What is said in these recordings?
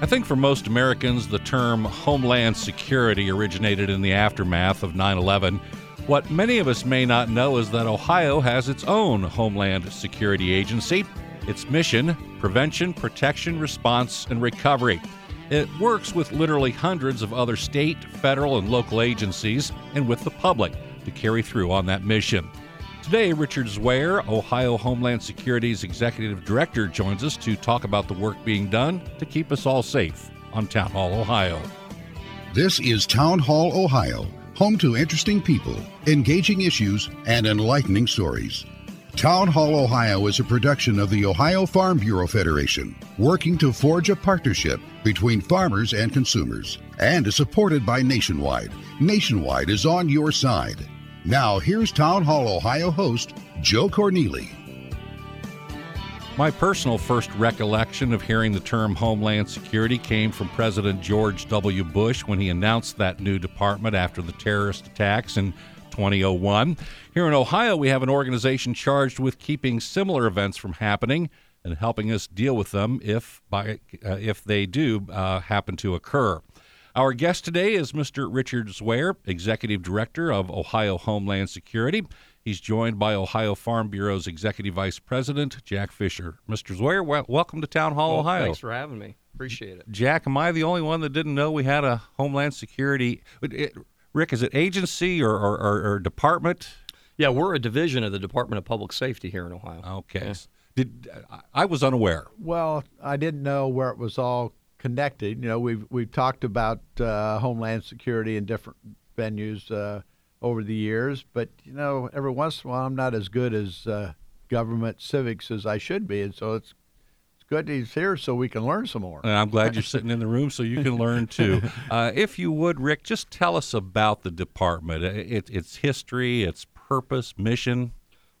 I think for most Americans, the term Homeland Security originated in the aftermath of 9 11. What many of us may not know is that Ohio has its own Homeland Security Agency. Its mission prevention, protection, response, and recovery. It works with literally hundreds of other state, federal, and local agencies and with the public to carry through on that mission. Today, Richard Zwayer, Ohio Homeland Security's Executive Director, joins us to talk about the work being done to keep us all safe on Town Hall, Ohio. This is Town Hall, Ohio, home to interesting people, engaging issues, and enlightening stories. Town Hall, Ohio is a production of the Ohio Farm Bureau Federation, working to forge a partnership between farmers and consumers, and is supported by Nationwide. Nationwide is on your side. Now, here's Town Hall, Ohio host Joe Cornely. My personal first recollection of hearing the term Homeland Security came from President George W. Bush when he announced that new department after the terrorist attacks in 2001. Here in Ohio, we have an organization charged with keeping similar events from happening and helping us deal with them if by uh, if they do uh, happen to occur. Our guest today is Mr. Richard Zwayer, Executive Director of Ohio Homeland Security. He's joined by Ohio Farm Bureau's Executive Vice President, Jack Fisher. Mr. Zwayer, well, welcome to Town Hall, well, Ohio. Thanks for having me. Appreciate it. Jack, am I the only one that didn't know we had a Homeland Security? It, Rick, is it agency or, or, or, or, department? Yeah, we're a division of the Department of Public Safety here in Ohio. Okay. Yeah. Did I was unaware. Well, I didn't know where it was all connected. You know, we've we've talked about uh, homeland security in different venues uh, over the years, but you know, every once in a while, I'm not as good as uh, government civics as I should be, and so it's it's good he's here so we can learn some more. And I'm glad you're sitting in the room so you can learn too. Uh, if you would, Rick, just tell us about the department, uh, it, its history, its purpose, mission.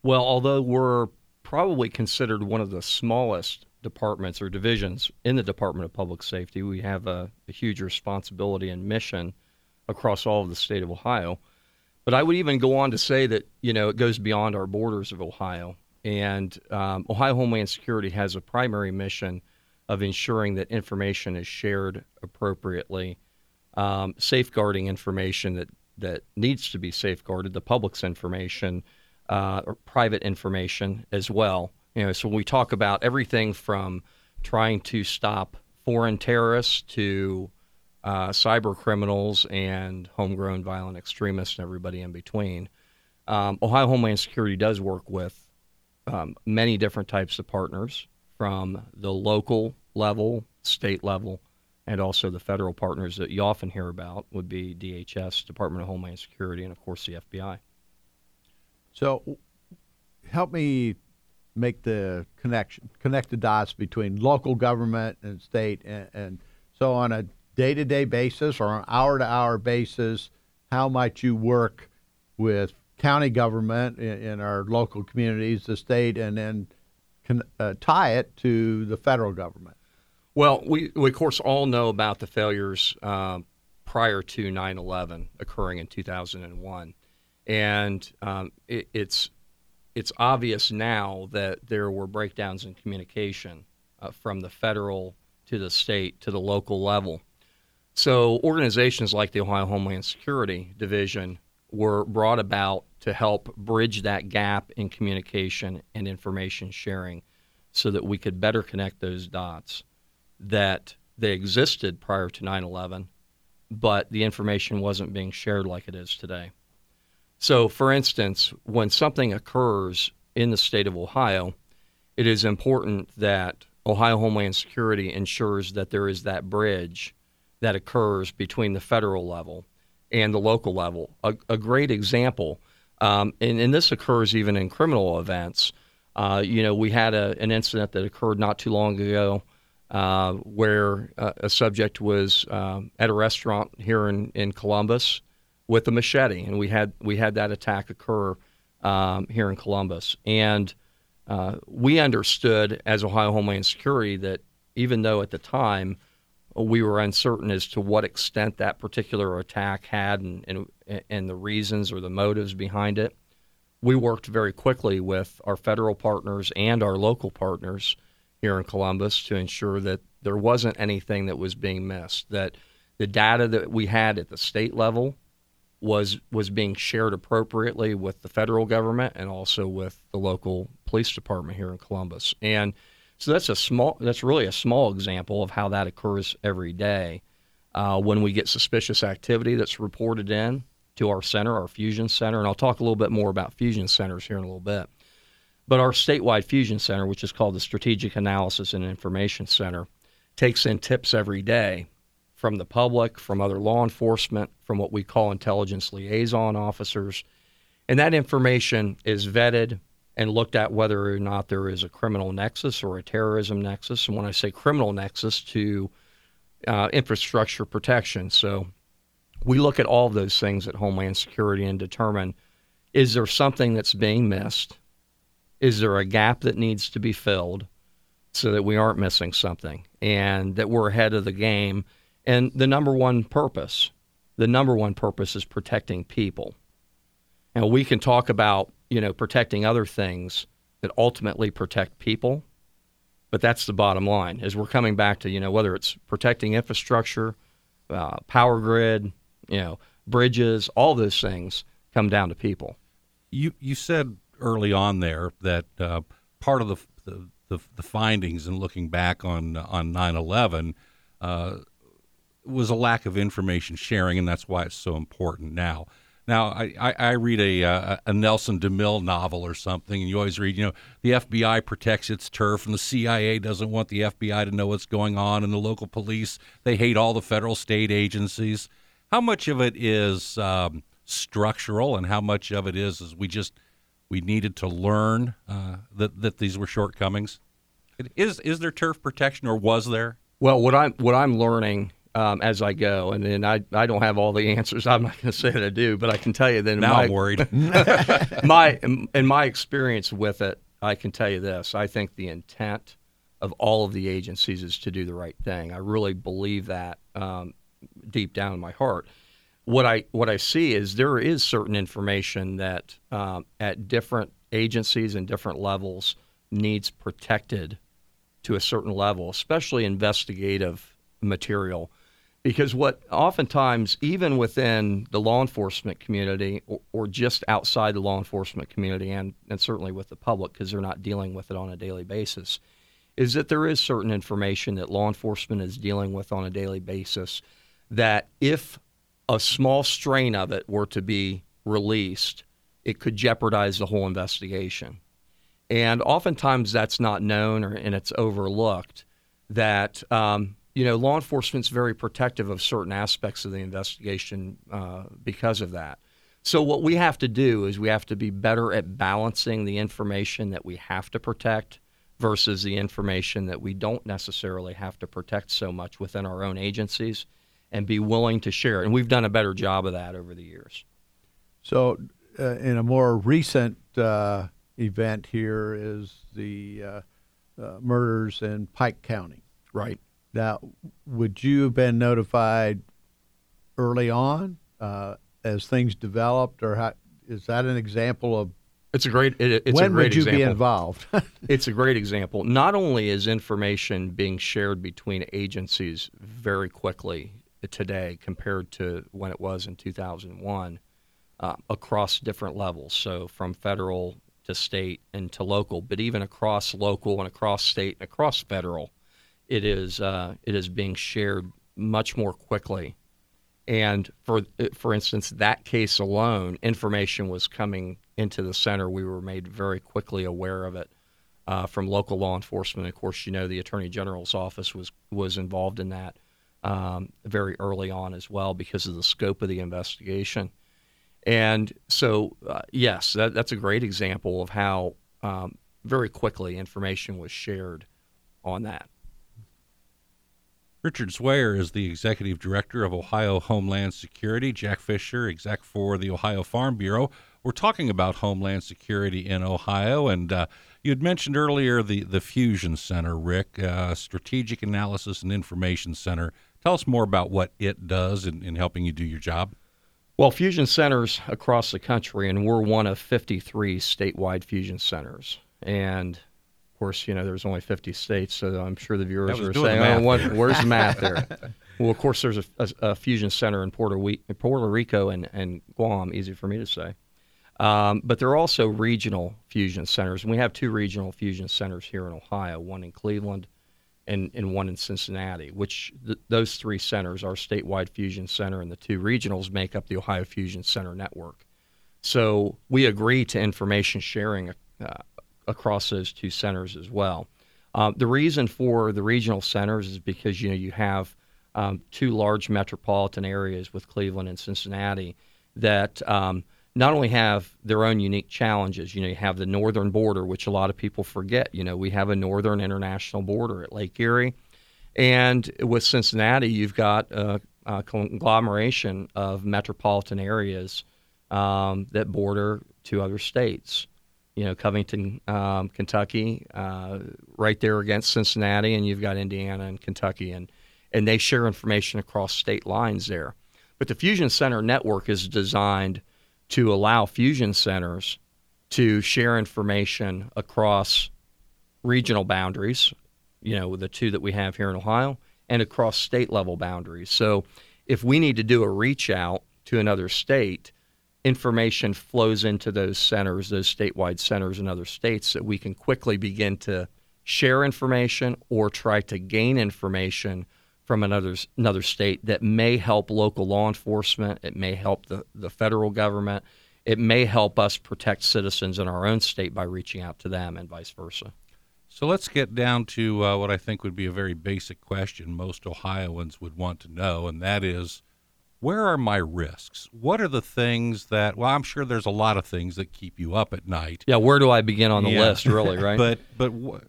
Well, although we're probably considered one of the smallest departments or divisions in the Department of Public Safety. We have a, a, huge responsibility and mission across all of the state of Ohio. But I would even go on to say that you know it goes beyond our borders of Ohio, and um, Ohio Homeland Security has a primary mission of ensuring that information is shared appropriately, um, safeguarding information that that needs to be safeguarded, the public's information uh, or private information as well you know, so when we talk about everything from trying to stop foreign terrorists to uh, cyber criminals and homegrown violent extremists and everybody in between, um, Ohio Homeland Security does work with um, many different types of partners from the local level, state level, and also the federal partners that you often hear about would be DHS, Department of Homeland Security, and of course the FBI. So, help me make the connection, connect the dots between local government and state, and, and so on a day-to-day basis or an hour-to-hour basis, how might you work with county government in, in our local communities, the state, and then uh, tie it to the federal government? Well, we, we of course all know about the failures uh, prior to 9/11 occurring in 2001, and um, it, it's it's obvious now that there were breakdowns in communication uh, from the federal to the state to the local level. So organizations like the Ohio Homeland Security Division were brought about to help bridge that gap in communication and information sharing so that we could better connect those dots that they existed prior to 9/11 but the information wasn't being shared like it is today. So, for instance, when something occurs in the state of Ohio, it is important that Ohio Homeland Security ensures that there is that bridge that occurs between the federal level and the local level. A, a great example, um, and, and, this occurs even in criminal events. Uh, you know, we had a, an incident that occurred not too long ago uh, where uh, a subject was um, at a restaurant here in, in Columbus with a machete, and we had we had that attack occur um, here in Columbus, and uh, we understood as Ohio Homeland Security that even though at the time we were uncertain as to what extent that particular attack had and, and, and the reasons or the motives behind it, we worked very quickly with our federal partners and our local partners here in Columbus to ensure that there wasn't anything that was being missed, that the data that we had at the state level was was being shared appropriately with the federal government and also with the local police department here in Columbus. And so that's a small that's really a small example of how that occurs every day. Uh, when we get suspicious activity that's reported in to our center, our fusion center, and I'll talk a little bit more about fusion centers here in a little bit. But our statewide fusion center, which is called the Strategic Analysis and Information Center, takes in tips every day from the public, from other law enforcement, from what we call intelligence liaison officers. And that information is vetted and looked at whether or not there is a criminal nexus or a terrorism nexus. And when I say criminal nexus, to uh, infrastructure protection. So we look at all of those things at Homeland Security and determine is there something that's being missed? Is there a gap that needs to be filled so that we aren't missing something and that we're ahead of the game and the number one purpose, the number one purpose is protecting people. And we can talk about, you know, protecting other things that ultimately protect people, but that's the bottom line. As we're coming back to, you know, whether it's protecting infrastructure, uh, power grid, you know, bridges, all those things come down to people. You you said early on there that uh, part of the, the, the the findings and looking back on on 9/11 uh, was a lack of information sharing, and that's why it's so important now. Now, I, I, I read a, uh, a Nelson DeMille novel or something, and you always read, you know, the FBI protects its turf, and the CIA doesn't want the FBI to know what's going on, and the local police, they hate all the federal state agencies. How much of it is um, structural, and how much of it is, is we just we needed to learn uh, that that these were shortcomings? Is is there turf protection, or was there? Well, what I'm what I'm learning um, as I go. And then I, I don't have all the answers. I'm not going to say that I do, but I can tell you that. Now my, I'm worried. my in my experience with it, I can tell you this. I think the intent of all of the agencies is to do the right thing. I really believe that um, deep down in my heart. What I what I see is there is certain information that um, at different agencies and different levels needs protected to a certain level, especially investigative material because what oftentimes, even within the law enforcement community or, or just outside the law enforcement community, and, and certainly with the public, because they're not dealing with it on a daily basis, is that there is certain information that law enforcement is dealing with on a daily basis that if a small strain of it were to be released, it could jeopardize the whole investigation. And oftentimes that's not known or, and it's overlooked that um, you know, law enforcement's very protective of certain aspects of the investigation uh, because of that. So what we have to do is we have to be better at balancing the information that we have to protect versus the information that we don't necessarily have to protect so much within our own agencies and be willing to share. And we've done a better job of that over the years. So, uh, in a more recent uh, event here is the uh, uh murders in Pike County. Right. Now, would you have been notified early on uh, as things developed, or how, is that an example of? It's a great. It, it's when a great would you example. be involved? it's a great example. Not only is information being shared between agencies very quickly today compared to when it was in 2001 uh, across different levels, so from federal to state and to local, but even across local and across state and across federal it is uh, it is being shared much more quickly. And for for instance, that case alone, information was coming into the center. We were made very quickly aware of it uh, from local law enforcement. Of course, you know the Attorney General's office was was involved in that um, very early on as well because of the scope of the investigation. And so, uh, yes, that, that's a great example of how um, very quickly information was shared on that. Richard Zwayer is the executive director of Ohio Homeland Security. Jack Fisher, exec for the Ohio Farm Bureau. We're talking about Homeland Security in Ohio, and uh, you had mentioned earlier the the Fusion Center, Rick, uh, Strategic Analysis and Information Center. Tell us more about what it does in, in helping you do your job. Well, fusion centers across the country, and we're one of 53 statewide fusion centers. And course, you know, there's only 50 states, so I'm sure the viewers are saying, "Oh, what, where's the math there?" well, of course, there's a, a, a fusion center in Puerto, we- Puerto Rico and, and Guam. Easy for me to say. Um, but there are also regional fusion centers, and we have two regional fusion centers here in Ohio, one in Cleveland and, and one in Cincinnati, which th- those three centers, our statewide fusion center and the two regionals, make up the Ohio Fusion Center network. So we agree to information sharing uh, across those two centers as well. Uh, the reason for the regional centers is because you know you have um, two large metropolitan areas with Cleveland and Cincinnati that um, not only have their own unique challenges. You know, you have the northern border, which a lot of people forget. You know, we have a northern international border at Lake Erie, and with Cincinnati, you've got a, a conglomeration of metropolitan areas um, that border two other states. You know, Covington, um, Kentucky, uh, right there against Cincinnati, and you've got Indiana and Kentucky, and and they share information across state lines there. But the Fusion Center network is designed to allow fusion centers to share information across regional boundaries, you know, the two that we have here in Ohio, and across state level boundaries. So if we need to do a reach out to another state, information flows into those centers, those statewide centers in other states, that we can quickly begin to share information or try to gain information from another another state that may help local law enforcement. It may help the, the federal government. It may help us protect citizens in our own state by reaching out to them, and vice versa. So let's get down to uh, what I think would be a very basic question most Ohioans would want to know, and that is where are my risks? What are the things that, well, I'm sure there's a lot of things that keep you up at night. Yeah, where do I begin on the Yeah. list, really, right? But, but w-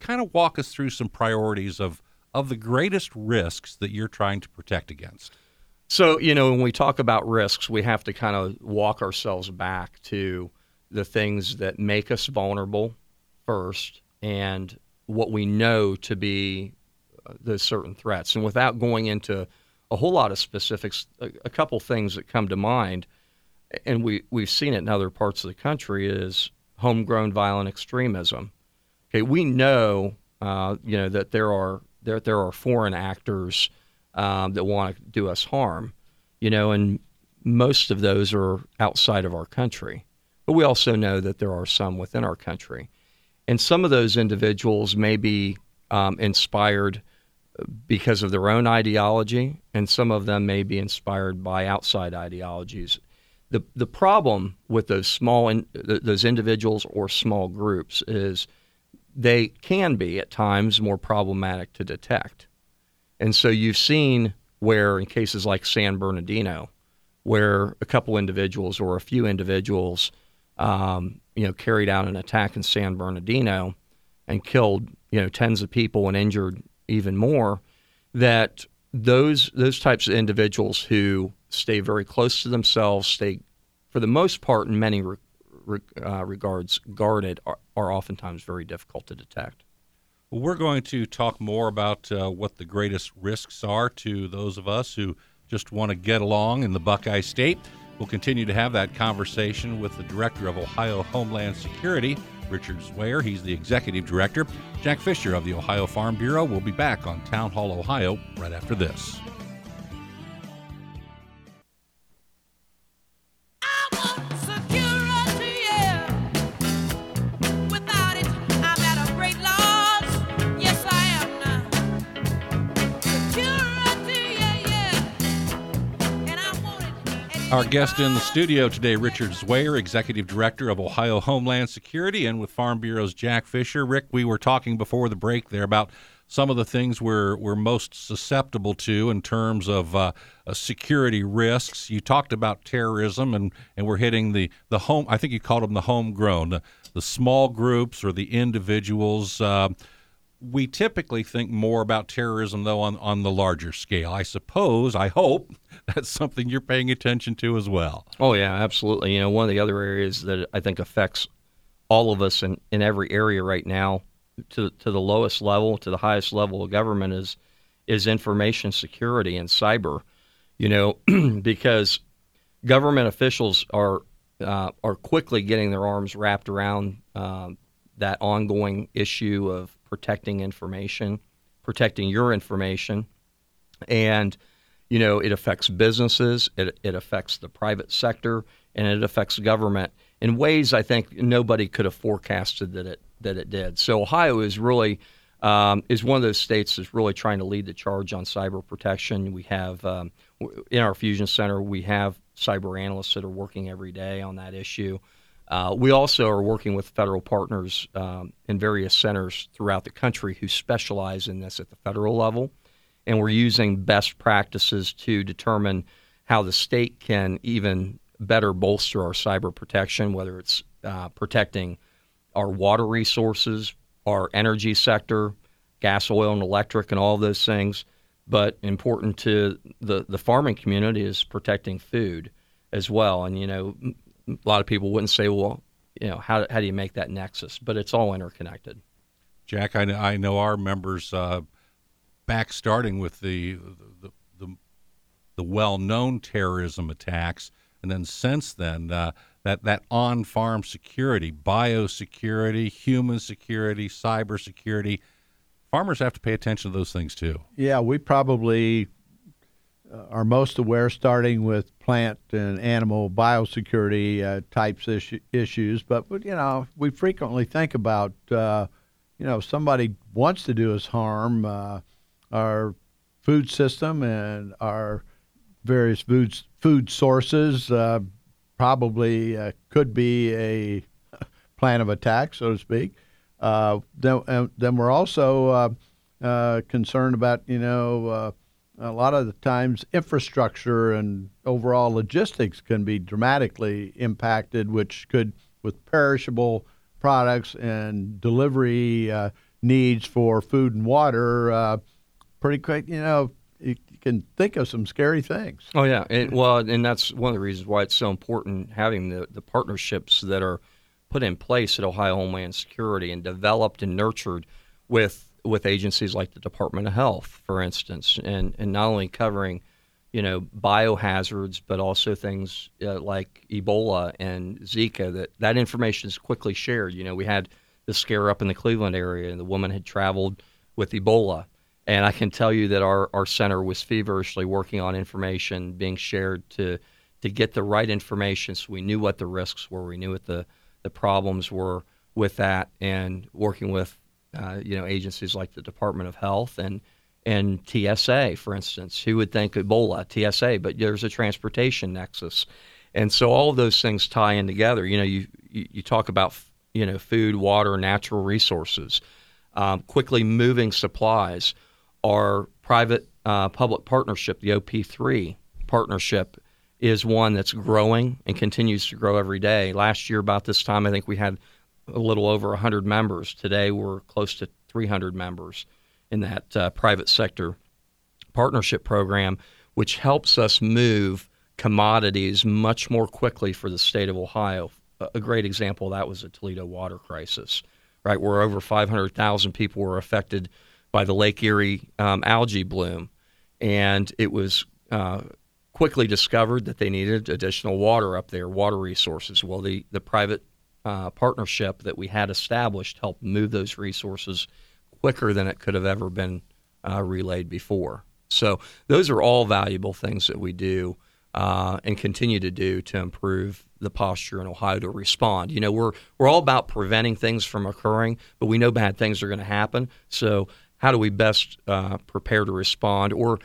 kind of walk us through some priorities of, of the greatest risks that you're trying to protect against. So, you know, when we talk about risks, we have to kind of walk ourselves back to the things that make us vulnerable first and what we know to be uh, the certain threats. And without going into a whole lot of specifics, a, a couple things that come to mind, and we, we've seen it in other parts of the country, is homegrown violent extremism. Okay, we know, uh, you know, that there are there there are foreign actors um, that want to do us harm, you know, and most of those are outside of our country. But we also know that there are some within our country, and some of those individuals may be um, inspired because of their own ideology, and some of them may be inspired by outside ideologies. The the problem with those small in, those individuals or small groups is they can be at times more problematic to detect. And so you've seen where in cases like San Bernardino, where a couple individuals or a few individuals, um, you know, carried out an attack in San Bernardino and killed, you know, tens of people and injured even more, that those those types of individuals who stay very close to themselves, stay for the most part in many re, uh, regards guarded, are, are oftentimes very difficult to detect. Well, we're going to talk more about uh, what the greatest risks are to those of us who just want to get along in the Buckeye State. We'll continue to have that conversation with the Director of Ohio Homeland Security, Richard Zwayer. He's the Executive Director. Jack Fisher of the Ohio Farm Bureau will be back on Town Hall, Ohio, right after this. Our guest in the studio today, Richard Zwayer, Executive Director of Ohio Homeland Security, and with Farm Bureau's Jack Fisher. Rick, we were talking before the break there about some of the things we're, we're most susceptible to in terms of uh, uh, security risks. You talked about terrorism, and, and we're hitting the, the home, I think you called them the homegrown, the, the small groups or the individuals. Uh, we typically think more about terrorism, though, on, on the larger scale. I suppose, I hope, that's something you're paying attention to as well. Oh yeah, absolutely. You know, one of the other areas that I think affects all of us in, in every area right now, to to the lowest level, to the highest level of government, is is information security and cyber. You know, because government officials are uh, are quickly getting their arms wrapped around um, that ongoing issue of protecting information, protecting your information, and you know it affects businesses, it, it affects the private sector, and it affects government in ways I think nobody could have forecasted that it that it did. So Ohio is really um, is one of those states that's really trying to lead the charge on cyber protection. We have um, in our fusion center we have cyber analysts that are working every day on that issue. Uh, we also are working with federal partners um, in various centers throughout the country who specialize in this at the federal level, and we're using best practices to determine how the state can even better bolster our cyber protection, whether it's uh, protecting our water resources, our energy sector, gas, oil, and electric, and all those things. But important to the, the farming community is protecting food as well. And, you know, a lot of people wouldn't say, well, you know, how, how do you make that nexus? But it's all interconnected. Jack, I know, I know our members uh, back starting with the the, the, the well-known terrorism attacks, and then since then uh, that that on-farm security, biosecurity, human security, cyber security, farmers have to pay attention to those things too. Yeah, we probably are most aware, starting with plant and animal biosecurity uh, types issue, issues. But, you know, we frequently think about uh, you know if somebody wants to do us harm. Uh, our food system and our various food food sources uh, probably uh, could be a plan of attack, so to speak. Uh, then, uh, then we're also uh, uh, concerned about, you know, uh, a lot of the times infrastructure and overall logistics can be dramatically impacted, which could, with perishable products and delivery uh, needs for food and water, uh, pretty quick, you know, you, can think of some scary things. Oh yeah, and, well, and that's one of the reasons why it's so important having the, the partnerships that are put in place at Ohio Homeland Security and developed and nurtured with with agencies like the Department of Health, for instance, and and not only covering you know biohazards, but also things uh, like Ebola and Zika. That that information is quickly shared. You know, we had the scare up in the Cleveland area, and the woman had traveled with Ebola. And I can tell you that our, our center was feverishly working on information being shared to to get the right information so we knew what the risks were, we knew what the, the problems were with that, and working with uh, you know agencies like the Department of Health and and TSA, for instance. Who would think Ebola, TSA, but there's a transportation nexus, and so all of those things tie in together. You know, you you, you talk about you know food, water, natural resources, um, quickly moving supplies our private uh, public partnership, the OP3 partnership, is one that's growing and continues to grow every day. Last year, about this time, I think we had a little over 100 members. Today, we're close to 300 members in that uh, private sector partnership program, which helps us move commodities much more quickly for the state of Ohio. A great example of that was the Toledo water crisis, right, where over 500,000 people were affected by the Lake Erie um, algae bloom, and it was uh, quickly discovered that they needed additional water up there, water resources. Well, the the private uh, partnership that we had established helped move those resources quicker than it could have ever been uh, relayed before. So those are all valuable things that we do uh, and continue to do to improve the posture in Ohio to respond. You know, we're we're all about preventing things from occurring, but we know bad things are going to happen. So how do we best uh, prepare to respond? Or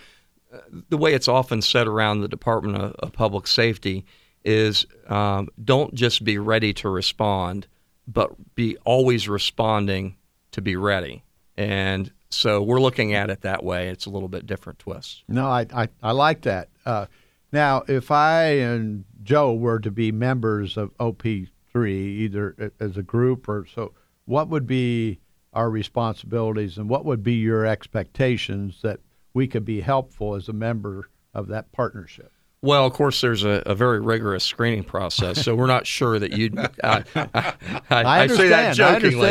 uh, the way it's often said around the Department of, of Public Safety is um, don't just be ready to respond, but be always responding to be ready. And so we're looking at it that way. It's a little bit different twist. No, I, I, I like that. Uh, now, if I and Joe were to be members of OP3, either as a group or so, what would be our responsibilities and what would be your expectations that we could be helpful as a member of that partnership? Well, of course, there's a, a very rigorous screening process, so we're not sure that you'd. Uh, I, I, I say that jokingly,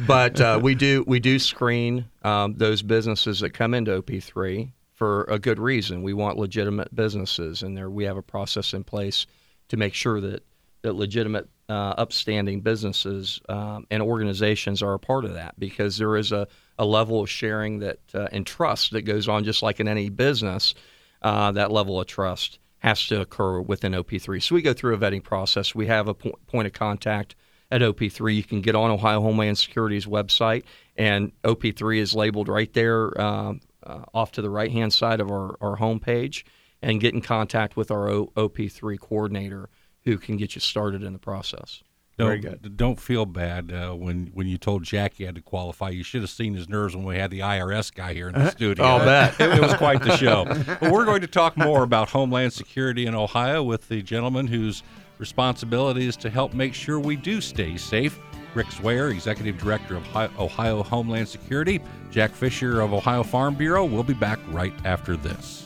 but uh, we do we do screen um, those businesses that come into OP3 for a good reason. We want legitimate businesses, and there we have a process in place to make sure that that legitimate, uh, upstanding businesses um, and organizations are a part of that because there is a, a level of sharing that uh, and trust that goes on just like in any business. Uh, that level of trust has to occur within OP3. So we go through a vetting process. We have a po- point of contact at OP3. You can get on Ohio Homeland Security's website, and OP3 is labeled right there um, uh, off to the right hand side of our, our homepage, and get in contact with our o- OP3 coordinator who can get you started in the process. Don't. Don't feel bad uh, when when you told Jack he had to qualify. You should have seen his nerves when we had the IRS guy here in the studio. I'll bet. it, it was quite the show. But we're going to talk more about Homeland Security in Ohio with the gentleman whose responsibility is to help make sure we do stay safe. Rick Zwayer, Executive Director of Ohio Homeland Security. Jack Fisher of Ohio Farm Bureau. We'll be back right after this.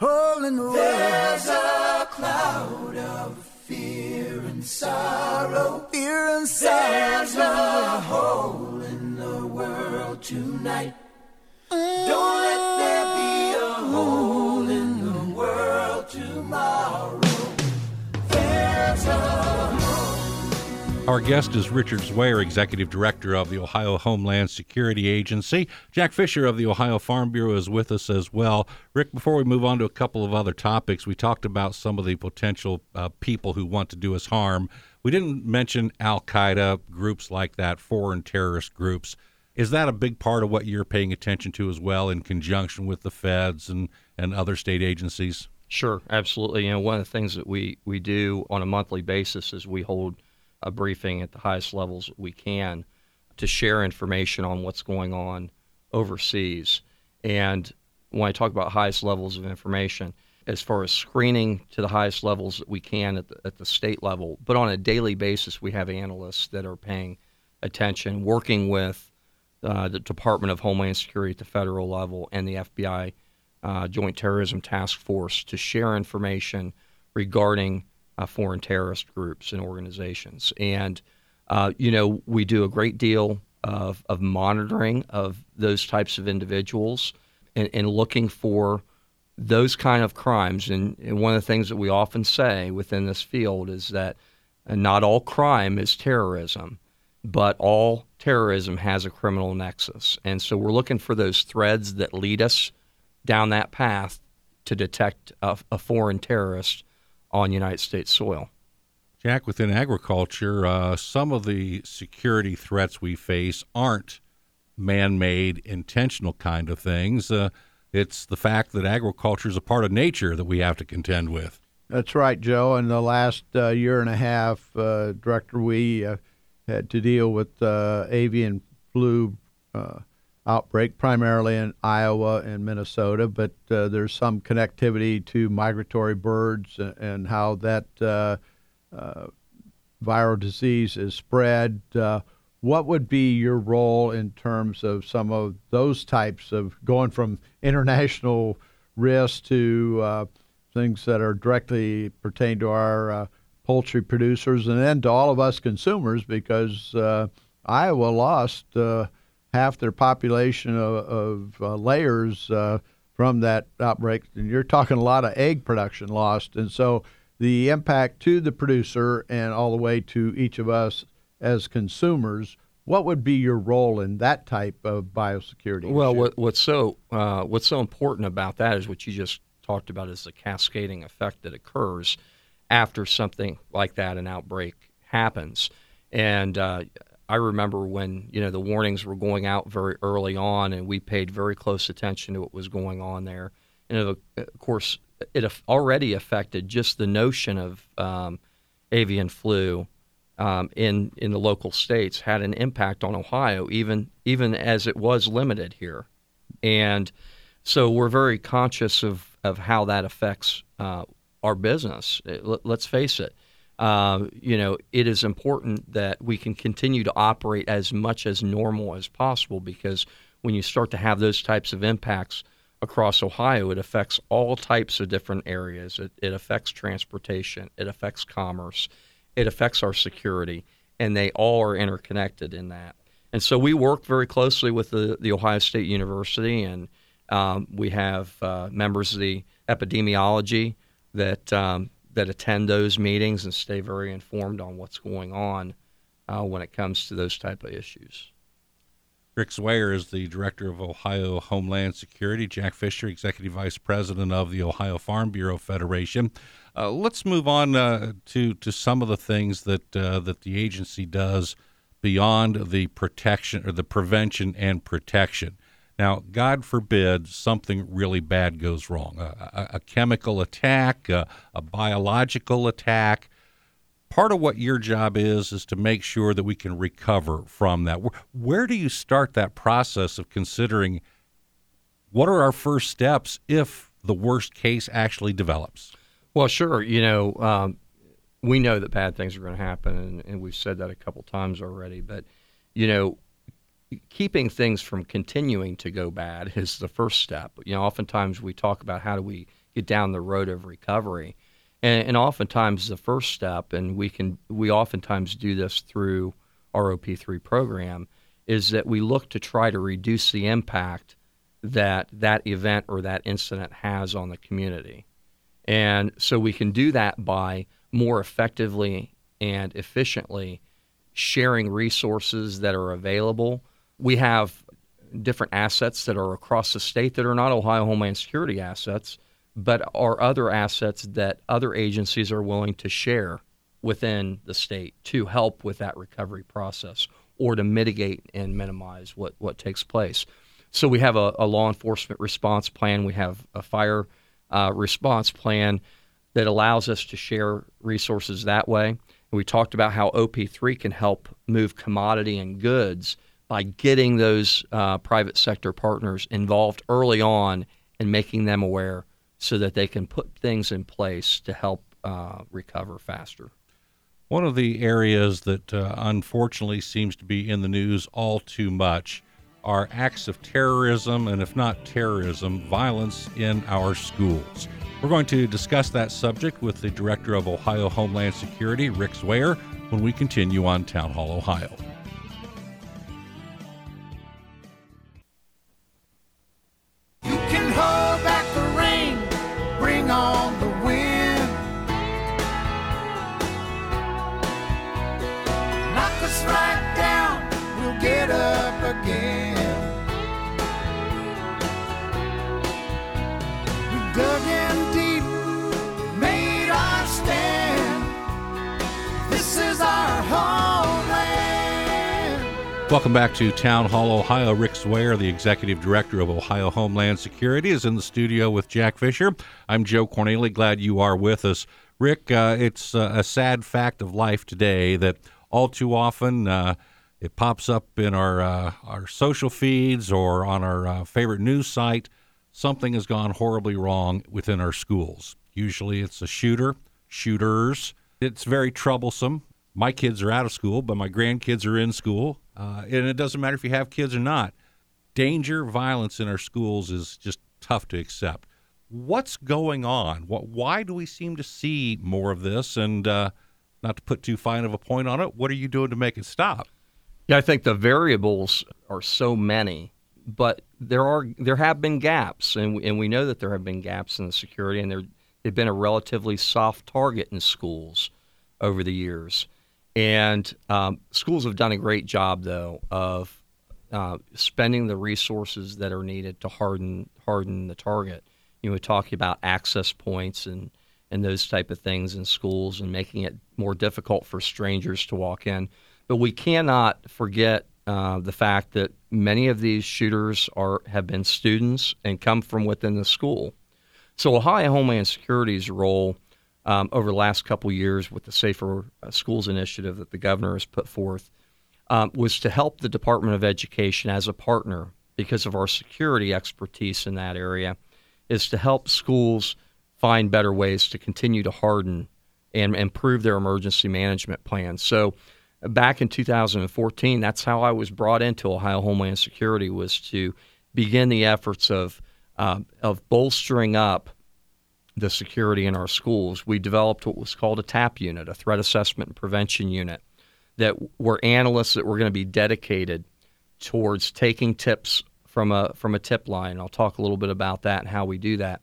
Hole in the world. There's a cloud of fear and sorrow. Fear and sorrow. There's a hole in the world tonight. Our guest is Richard Zwayer, Executive Director of the Ohio Homeland Security Agency. Jack Fisher of the Ohio Farm Bureau is with us as well. Rick, before we move on to a couple of other topics, we talked about some of the potential uh, people who want to do us harm. We didn't mention Al Qaeda, groups like that, foreign terrorist groups. Is that a big part of what you're paying attention to as well, in conjunction with the feds and, and other state agencies? Sure, absolutely. You know, one of the things that we, we do on a monthly basis is we hold a briefing at the highest levels we can to share information on what's going on overseas. And when I talk about highest levels of information, as far as screening to the highest levels that we can at the, at the state level, but on a daily basis, we have analysts that are paying attention, working with uh, the Department of Homeland Security at the federal level and the FBI uh, Joint Terrorism Task Force to share information regarding uh, foreign terrorist groups and organizations. And, uh, you know, we do a great deal of, of monitoring of those types of individuals and, and looking for those kind of crimes. And, and one of the things that we often say within this field is that uh, not all crime is terrorism, but all terrorism has a criminal nexus. And so we're looking for those threads that lead us down that path to detect a, a foreign terrorist on United States soil. Jack, within agriculture, uh, some of the security threats we face aren't man made, intentional kind of things. Uh, it's the fact that agriculture is a part of nature that we have to contend with. That's right, Joe. In the last uh, year and a half, uh, Director, we uh, had to deal with uh, avian flu uh, outbreak, primarily in Iowa and Minnesota, but uh, there's some connectivity to migratory birds and, and how that uh, uh, viral disease is spread. Uh, what would be your role in terms of some of those types of going from international risk to uh, things that are directly pertain to our uh, poultry producers and then to all of us consumers because Iowa lost half their population of, of uh, layers uh, from that outbreak. And you're talking a lot of egg production lost. And so the impact to the producer and all the way to each of us as consumers. What would be your role in that type of biosecurity? Well, what, what's so uh, what's so important about that is what you just talked about is the cascading effect that occurs after something like that, an outbreak happens. And uh, I remember when you know the warnings were going out very early on, and we paid very close attention to what was going on there. And of, course, it already affected just the notion of um, avian flu um, in in the local states had an impact on Ohio, even even as it was limited here, and so we're very conscious of of how that affects uh, our business. Let's face it. Uh, you know, it is important that we can continue to operate as much as normal as possible because when you start to have those types of impacts across Ohio, it affects all types of different areas. It, it affects transportation, it affects commerce, it affects our security, and they all are interconnected in that. And so we work very closely with the, the Ohio State University, and um, we have uh, members of the epidemiology that um, that attend those meetings and stay very informed on what's going on uh, when it comes to those type of issues. Rick Zwayer is the director of Ohio Homeland Security. Jack Fisher, executive vice president of the Ohio Farm Bureau Federation. Uh, let's move on uh, to to some of the things that uh, that the agency does beyond the protection or the prevention and protection. Now, God forbid something really bad goes wrong a, a, a chemical attack, a, a biological attack. Part of what your job is is to make sure that we can recover from that. Where, where do you start that process of considering what are our first steps if the worst case actually develops? Well, sure. You know, um, we know that bad things are going to happen, and, and we've said that a couple times already. But you know, keeping things from continuing to go bad is the first step. You know, oftentimes we talk about how do we get down the road of recovery, and, and oftentimes the first step, and we can we oftentimes do this through our OP3 program, is that we look to try to reduce the impact that that event or that incident has on the community. And so we can do that by more effectively and efficiently sharing resources that are available. We have different assets that are across the state that are not Ohio Homeland Security assets, but are other assets that other agencies are willing to share within the state to help with that recovery process or to mitigate and minimize what, what takes place. So we have a, a law enforcement response plan, we have a fire uh, response plan that allows us to share resources that way. And we talked about how OP3 can help move commodity and goods by getting those uh, private sector partners involved early on and making them aware so that they can put things in place to help uh, recover faster. One of the areas that uh, unfortunately seems to be in the news all too much are acts of terrorism, and if not terrorism, violence in our schools. We're going to discuss that subject with the Director of Ohio Homeland Security, Rick Zwayer, when we continue on Town Hall, Ohio. Welcome back to Town Hall, Ohio. Rick Zwayer, the Executive Director of Ohio Homeland Security, is in the studio with Jack Fisher. I'm Joe Cornely. Glad you are with us. Rick, uh, it's uh, a sad fact of life today that all too often uh, it pops up in our, uh, our social feeds or on our uh, favorite news site. Something has gone horribly wrong within our schools. Usually it's a shooter, shooters. It's very troublesome. My kids are out of school, but my grandkids are in school. Uh, and it doesn't matter if you have kids or not. Danger, violence in our schools is just tough to accept. What's going on? What, why do we seem to see more of this? And uh, not to put too fine of a point on it, what are you doing to make it stop? Yeah, I think the variables are so many, but there are there have been gaps, and and we know that there have been gaps in the security, and there they've been a relatively soft target in schools over the years. And um, schools have done a great job, though, of uh, spending the resources that are needed to harden harden the target. You know, we talk about access points and and those type of things in schools, and making it more difficult for strangers to walk in. But we cannot forget uh, the fact that many of these shooters are have been students and come from within the school. So Ohio Homeland Security's role um, over the last couple years with the Safer uh, Schools initiative that the governor has put forth um, was to help the Department of Education as a partner because of our security expertise in that area, is to help schools find better ways to continue to harden and improve their emergency management plans. So back in 2014, that's how I was brought into Ohio Homeland Security was to begin the efforts of uh, of bolstering up the security in our schools. We developed what was called a TAP unit, a threat assessment and prevention unit, that were analysts that were going to be dedicated towards taking tips from a from a tip line. I'll talk a little bit about that and how we do that.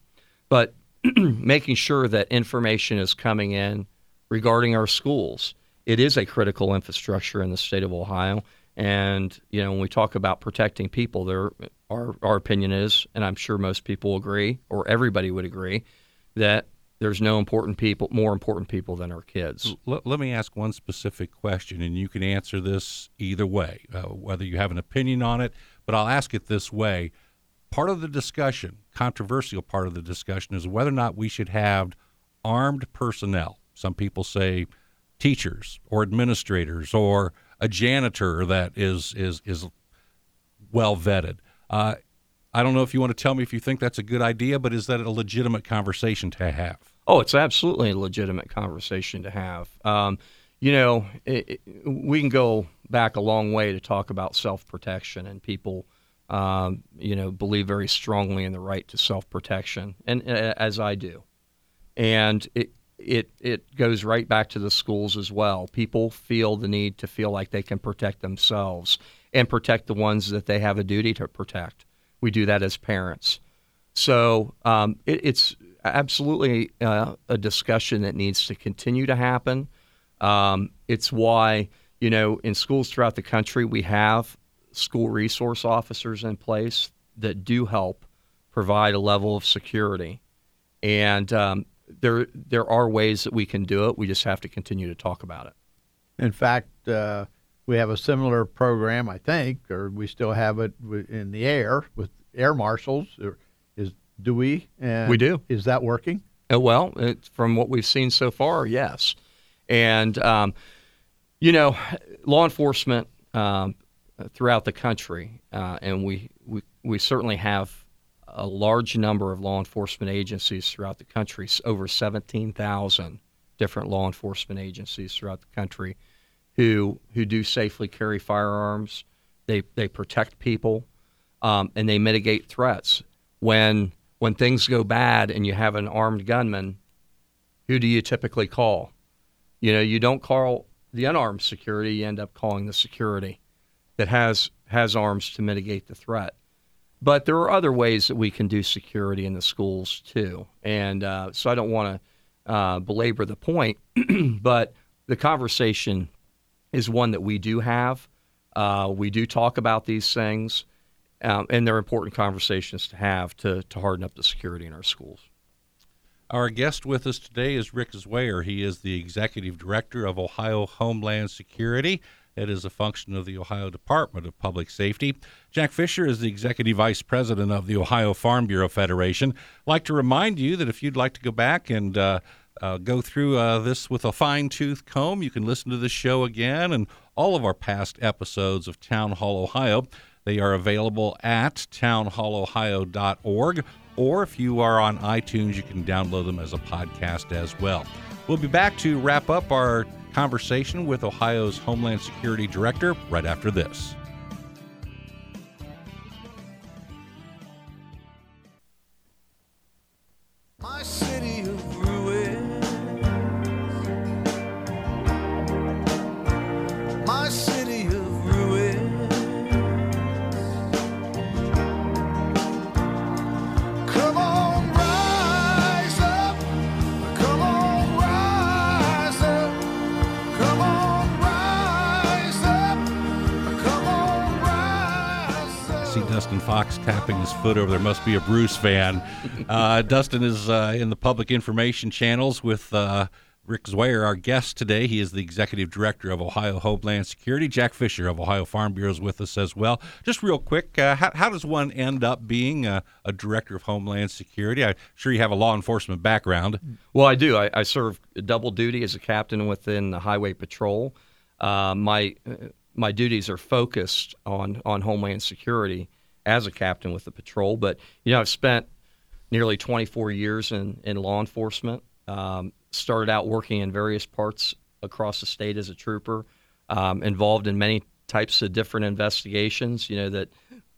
But making sure that information is coming in regarding our schools. It is a critical infrastructure in the state of Ohio. And you know, when we talk about protecting people, there our our opinion is, and I'm sure most people agree, or everybody would agree, that there's no important people, more important people than our kids. L- let me ask one specific question, and you can answer this either way, uh, whether you have an opinion on it. But I'll ask it this way: part of the discussion, controversial part of the discussion, is whether or not we should have armed personnel. Some people say teachers or administrators or a janitor that is is is well vetted. Uh, I don't know if you want to tell me if you think that's a good idea, but is that a legitimate conversation to have? Oh, it's absolutely a legitimate conversation to have. Um, you know, it, it, we can go back a long way to talk about self protection, and people, um, you know, believe very strongly in the right to self protection, and uh, as I do. And it, it it goes right back to the schools as well. People feel the need to feel like they can protect themselves and protect the ones that they have a duty to protect. We do that as parents. So um, it, it's absolutely uh, a discussion that needs to continue to happen. Um, it's why you know in schools throughout the country we have school resource officers in place that do help provide a level of security, and um, there there are ways that we can do it. We just have to continue to talk about it. In fact, uh, we have a similar program, I think, or we still have it in the air with air marshals. Or is do we? And We do. Is that working? Uh, well, it, from what we've seen so far, yes. And, um, you know, law enforcement um, throughout the country, uh, and we, we, we certainly have a large number of law enforcement agencies throughout the country, over 17,000 different law enforcement agencies throughout the country who, who do safely carry firearms. They, they protect people um, and they mitigate threats. When, when things go bad and you have an armed gunman, who do you typically call? You know, you don't call the unarmed security, you end up calling the security that has has arms to mitigate the threat. But there are other ways that we can do security in the schools too. And uh, so I don't want to uh, belabor the point, but the conversation is one that we do have. Uh, we do talk about these things, um, and they're important conversations to have to, to harden up the security in our schools. Our guest with us today is Rick Zwayer. He is the executive director of Ohio Homeland Security. That is a function of the Ohio Department of Public Safety. Jack Fisher is the executive vice president of the Ohio Farm Bureau Federation. I'd like to remind you that if you'd like to go back and uh, uh, go through uh, this with a fine tooth comb, you can listen to the show again and all of our past episodes of Town Hall Ohio. They are available at townhallohio.org, or if you are on iTunes, you can download them as a podcast as well. We'll be back to wrap up our conversation with Ohio's Homeland Security Director right after this. Foot over there. Must be a Bruce fan. Uh, Dustin is uh, in the public information channels with uh, Rick Zwayer, our guest today. He is the executive director of Ohio Homeland Security. Jack Fisher of Ohio Farm Bureau is with us as well. Just real quick, uh, how, how does one end up being a, a director of Homeland Security? I'm sure you have a law enforcement background. Well, I do. I, I serve double duty as a captain within the Highway Patrol. Uh, my uh, my duties are focused on on Homeland Security as a captain with the patrol. But you know, I've spent nearly 24 years in in law enforcement. Um, started out working in various parts across the state as a trooper, um, involved in many types of different investigations. You know that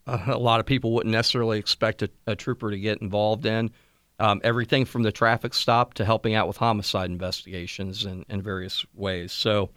a lot of people wouldn't necessarily expect a, a trooper to get involved in. Um, everything from the traffic stop to helping out with homicide investigations in, in various ways. So,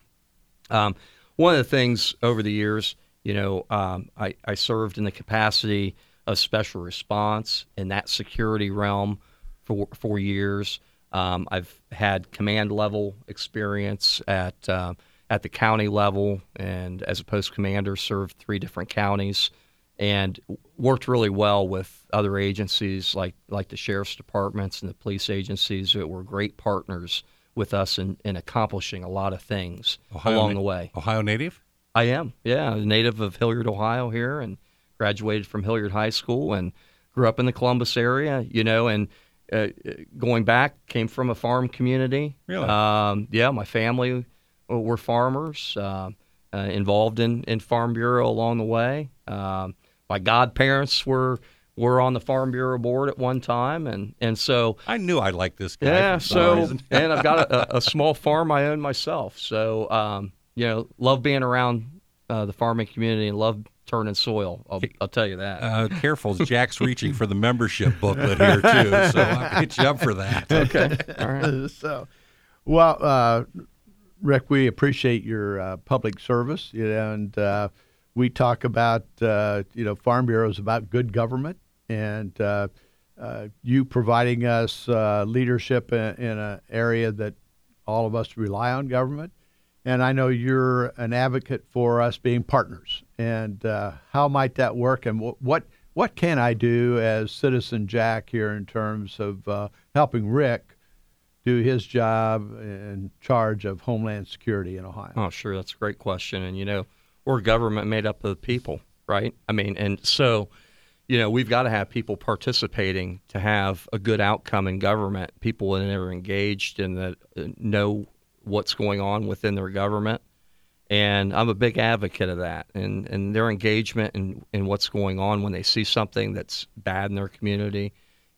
um, one of the things over the years You know, um, I, I served in the capacity of special response in that security realm for four years. Um, I've had command level experience at uh, at the county level, and as a post commander, served three different counties, and worked really well with other agencies like like the sheriff's departments and the police agencies that were great partners with us in, in accomplishing a lot of things along na- the way. Ohio native? I am, yeah, a native of Hilliard, Ohio, here, and graduated from Hilliard High School and grew up in the Columbus area. You know, and uh, going back, came from a farm community. Really? Um, yeah, my family were farmers, uh, uh, involved in, in Farm Bureau along the way. Um, my godparents were were on the Farm Bureau board at one time, and and so I knew I liked this guy. yeah, so and I've got a, a small farm I own myself. So um, you know, love being around uh, the farming community and love turning soil. I'll, I'll tell you that. Uh, careful, Jack's reaching for the membership booklet here too, so I'll hit you up for that. okay, all right. so, well, uh, Rick, we appreciate your uh, public service, you know, and uh, we talk about uh, you know Farm Bureau is about good government, and uh, uh, you providing us uh, leadership in, in an area that all of us rely on government. And I know you're an advocate for us being partners. And uh, how might that work? And wh- what what can I do as Citizen Jack here in terms of uh, helping Rick do his job in charge of Homeland Security in Ohio? Oh, sure. That's a great question. And, you know, we're a government made up of people, right? I mean, and so, you know, we've got to have people participating to have a good outcome in government, people that are engaged and that uh, know what's going on within their government. And I'm a big advocate of that and, and their engagement in, in what's going on when they see something that's bad in their community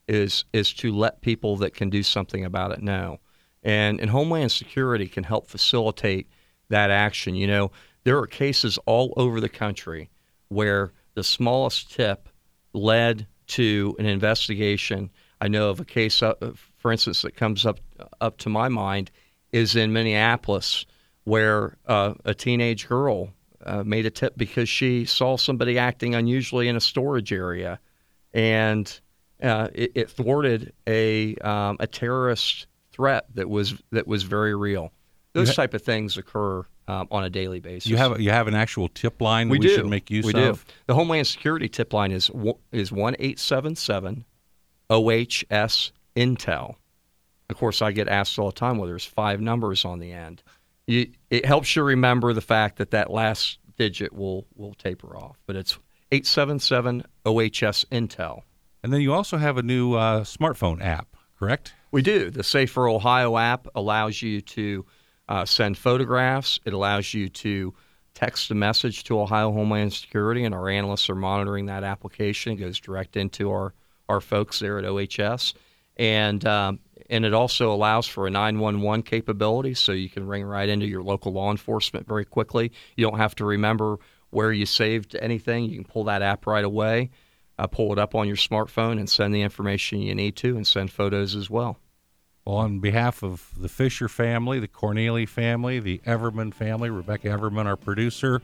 is is to let people that can do something about it know. And and Homeland Security can help facilitate that action. You know, there are cases all over the country where the smallest tip led to an investigation. I know of a case, uh, for instance, that comes up up to my mind is in Minneapolis, where uh, a teenage girl uh, made a tip because she saw somebody acting unusually in a storage area, and uh, it, it thwarted a um, a terrorist threat that was that was very real. Those ha- type of things occur um, on a daily basis. You have you have an actual tip line we, we, do. should make use we of. do. The Homeland Security tip line is is one eight seven seven OHS Intel. Of course, I get asked all the time whether there's five numbers on the end. You, it helps you remember the fact that that last digit will will taper off, but it's eight seven seven OHS Intel. And then you also have a new uh, smartphone app, correct? We do. The Safer Ohio app allows you to uh, send photographs. It allows you to text a message to Ohio Homeland Security, and our analysts are monitoring that application. It goes direct into our, our folks there at OHS. And, um, and it also allows for a 911 capability, so you can ring right into your local law enforcement very quickly. You don't have to remember where you saved anything. You can pull that app right away, uh, pull it up on your smartphone, and send the information you need to, and send photos as well. Well, on behalf of the Fisher family, the Cornely family, the Everman family, Rebecca Everman, our producer,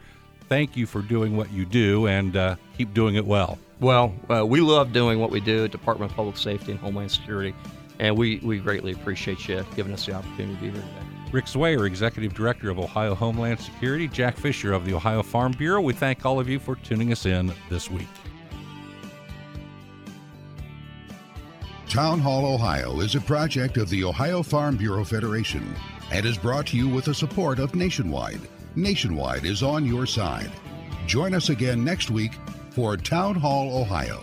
thank you for doing what you do and uh, keep doing it well. Well, uh, we love doing what we do at Department of Public Safety and Homeland Security, and we, we greatly appreciate you giving us the opportunity to be here today. Rick Zwayer, Executive Director of Ohio Homeland Security, Jack Fisher of the Ohio Farm Bureau, we thank all of you for tuning us in this week. Town Hall Ohio is a project of the Ohio Farm Bureau Federation and is brought to you with the support of Nationwide. Nationwide is on your side. Join us again next week for Town Hall Ohio.